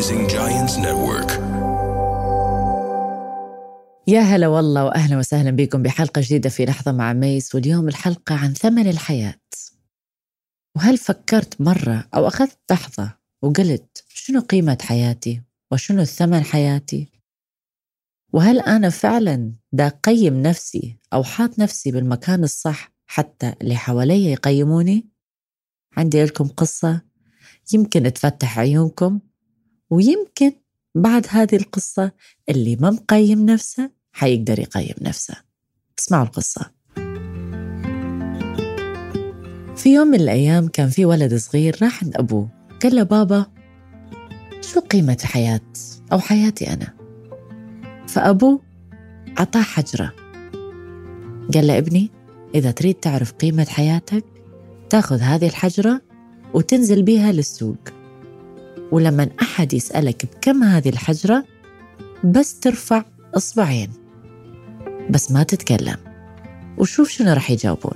Rising Giants Network. يا هلا والله وأهلا وسهلا بكم بحلقة جديدة في لحظة مع ميس واليوم الحلقة عن ثمن الحياة. وهل فكرت مرة أو أخذت لحظة وقلت شنو قيمة حياتي وشنو الثمن حياتي؟ وهل أنا فعلا دا قيم نفسي أو حاط نفسي بالمكان الصح حتى اللي حوالي يقيموني؟ عندي لكم قصة يمكن تفتح عيونكم ويمكن بعد هذه القصة اللي ما مقيم نفسه حيقدر يقيم نفسه. اسمعوا القصة. في يوم من الأيام كان في ولد صغير راح عند أبوه. قال له بابا شو قيمة الحياة أو حياتي أنا؟ فأبوه أعطاه حجرة. قال له ابني إذا تريد تعرف قيمة حياتك تأخذ هذه الحجرة وتنزل بيها للسوق. ولما أحد يسألك بكم هذه الحجرة بس ترفع إصبعين. بس ما تتكلم. وشوف شنو راح يجاوبون.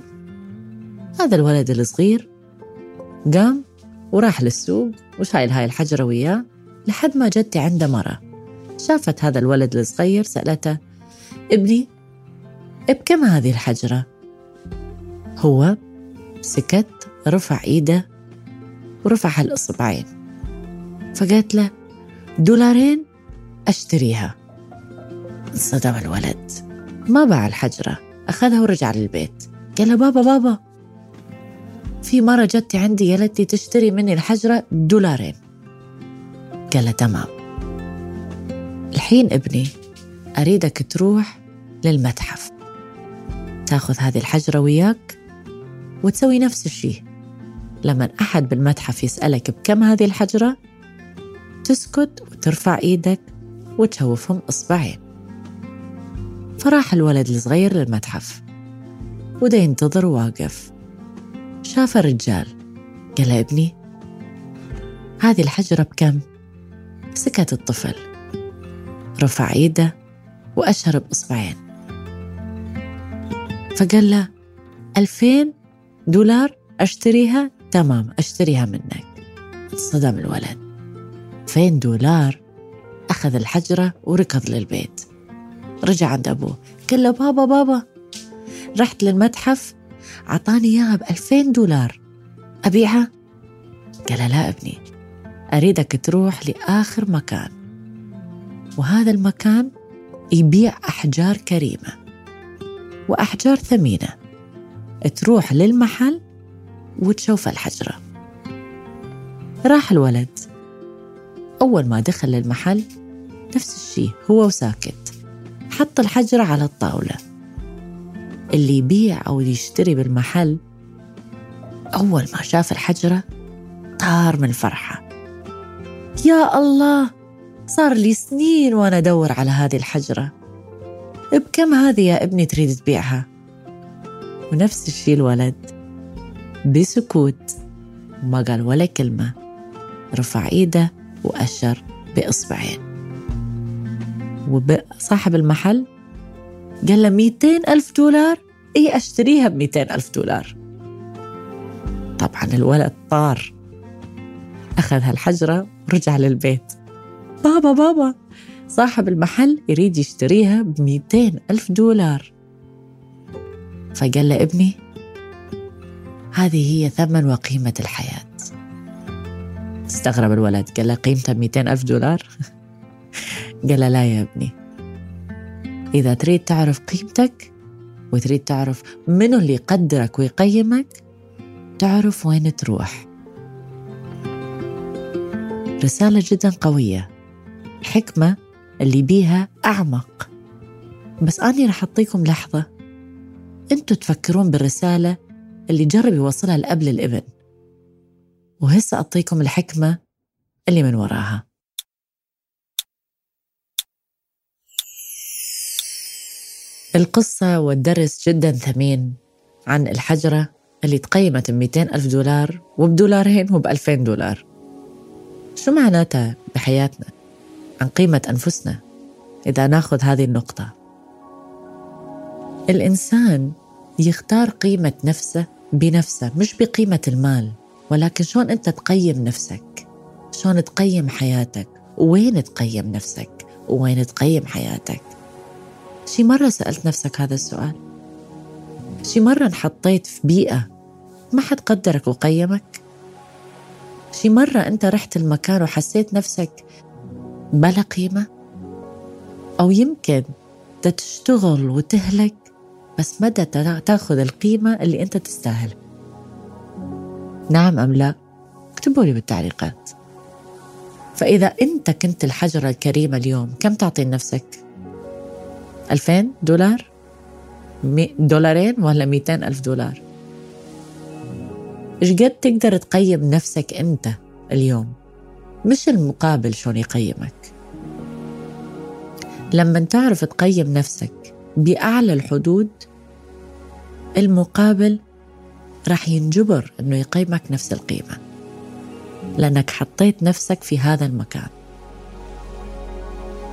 هذا الولد الصغير قام وراح للسوق وشايل هاي الحجرة وياه لحد ما جتي عنده مرة. شافت هذا الولد الصغير سألته ابني بكم هذه الحجرة؟ هو سكت رفع إيده ورفع الإصبعين فقالت له دولارين أشتريها. انصدم الولد. ما باع الحجرة أخذها ورجع للبيت. قال له بابا بابا. في مرة جت عندي قالت لي تشتري مني الحجرة دولارين. قال له تمام. الحين ابني أريدك تروح للمتحف. تاخذ هذه الحجرة وياك وتسوي نفس الشيء. لما أحد بالمتحف يسألك بكم هذه الحجرة تسكت وترفع إيدك وتشوفهم إصبعين. فراح الولد الصغير للمتحف وده ينتظر واقف. شاف الرجال قال له ابني هذه الحجرة بكم؟ سكت الطفل. رفع إيده وأشهر بإصبعين. فقال له ألفين دولار أشتريها؟ تمام أشتريها منك. صدم الولد. فين دولار. أخذ الحجرة وركض للبيت. رجع عند أبوه. قال له بابا بابا رحت للمتحف عطاني إياها بألفين دولار. أبيعها؟ قال لا أبني أريدك تروح لآخر مكان. وهذا المكان يبيع أحجار كريمة وأحجار ثمينة. تروح للمحل وتشوف الحجرة. راح الولد. أول ما دخل للمحل نفس الشيء هو وساكت. حط الحجرة على الطاولة. اللي يبيع أو يشتري بالمحل أول ما شاف الحجرة طار من الفرحة يا الله! صار لي سنين وأنا أدور على هذه الحجرة. بكم هذه يا ابني تريد تبيعها؟ ونفس الشيء الولد. بسكوت. ما قال ولا كلمة. رفع إيده. وأشر بإصبعين. وصاحب المحل قال له 200 ألف دولار؟ إيه أشتريها ب 200 ألف دولار. طبعا الولد طار. أخذ هالحجرة ورجع للبيت. بابا بابا صاحب المحل يريد يشتريها ب 200 ألف دولار. فقال له ابني هذه هي ثمن وقيمة الحياة. استغرب الولد قال له قيمتها 200 ألف دولار؟ قال له لا يا ابني. إذا تريد تعرف قيمتك وتريد تعرف منو اللي يقدرك ويقيمك تعرف وين تروح. رسالة جدا قوية. حكمة اللي بيها أعمق. بس أنا رح أعطيكم لحظة. أنتوا تفكرون بالرسالة اللي جرب يوصلها الأب للابن وهسه أعطيكم الحكمة اللي من وراها. القصة والدرس جدا ثمين عن الحجرة اللي تقيمت ب 200 ألف دولار وبدولارين وب 2000 دولار. شو معناتها بحياتنا؟ عن قيمة أنفسنا إذا ناخذ هذه النقطة. الإنسان يختار قيمة نفسه بنفسه مش بقيمة المال. ولكن شلون أنت تقيم نفسك؟ شلون تقيم حياتك؟ وين تقيم نفسك؟ وين تقيم حياتك؟ شي مرة سألت نفسك هذا السؤال. شي مرة انحطيت في بيئة ما حد قدرك وقيمك؟ شي مرة أنت رحت المكان وحسيت نفسك بلا قيمة؟ أو يمكن تشتغل وتهلك بس مدى تاخذ القيمة اللي أنت تستاهل نعم أم لا اكتبوا لي بالتعليقات فإذا أنت كنت الحجرة الكريمة اليوم كم تعطي لنفسك؟ ألفين دولار؟ دولارين ولا ميتين ألف دولار؟ إيش قد تقدر تقيم نفسك أنت اليوم مش المقابل شلون يقيمك لما تعرف تقيم نفسك بأعلى الحدود المقابل راح ينجبر إنه يقيمك نفس القيمة. لأنك حطيت نفسك في هذا المكان.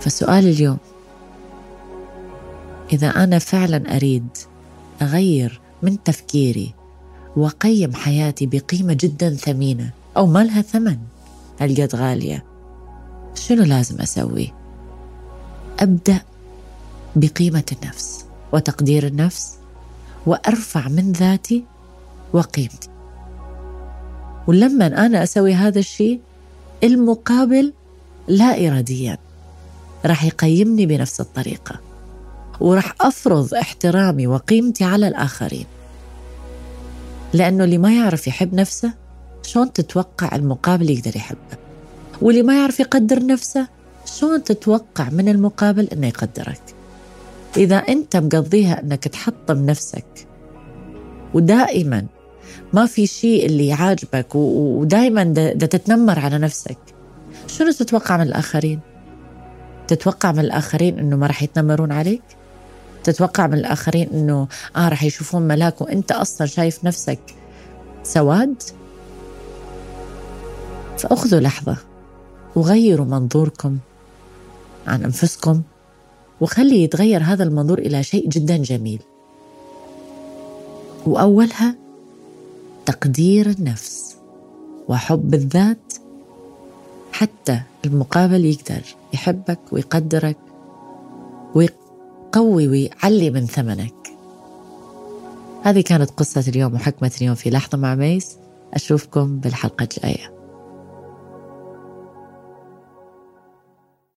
فسؤال اليوم إذا أنا فعلا أريد أغير من تفكيري وأقيم حياتي بقيمة جدا ثمينة أو ما لها ثمن هالقد غالية؟ شنو لازم أسوي؟ أبدأ بقيمة النفس وتقدير النفس وأرفع من ذاتي وقيمتي ولما أنا أسوي هذا الشيء المقابل لا إراديا. راح يقيمني بنفس الطريقة. وراح أفرض احترامي وقيمتي على الآخرين. لأنه اللي ما يعرف يحب نفسه شلون تتوقع المقابل يقدر يحبه؟ واللي ما يعرف يقدر نفسه شلون تتوقع من المقابل إنه يقدرك؟ إذا أنت مقضيها إنك تحطم نفسك ودائما ما في شيء اللي يعاجبك ودائما دا تتنمر على نفسك شنو تتوقع من الآخرين؟ تتوقع من الآخرين أنه ما راح يتنمرون عليك؟ تتوقع من الآخرين أنه آه راح يشوفون ملاك وأنت أصلا شايف نفسك سواد؟ فأخذوا لحظة وغيروا منظوركم عن أنفسكم وخلي يتغير هذا المنظور إلى شيء جدا جميل وأولها تقدير النفس وحب الذات حتى المقابل يقدر يحبك ويقدرك ويقوي ويعلي من ثمنك. هذه كانت قصة اليوم وحكمة اليوم في لحظة مع ميس. أشوفكم بالحلقة الجاية.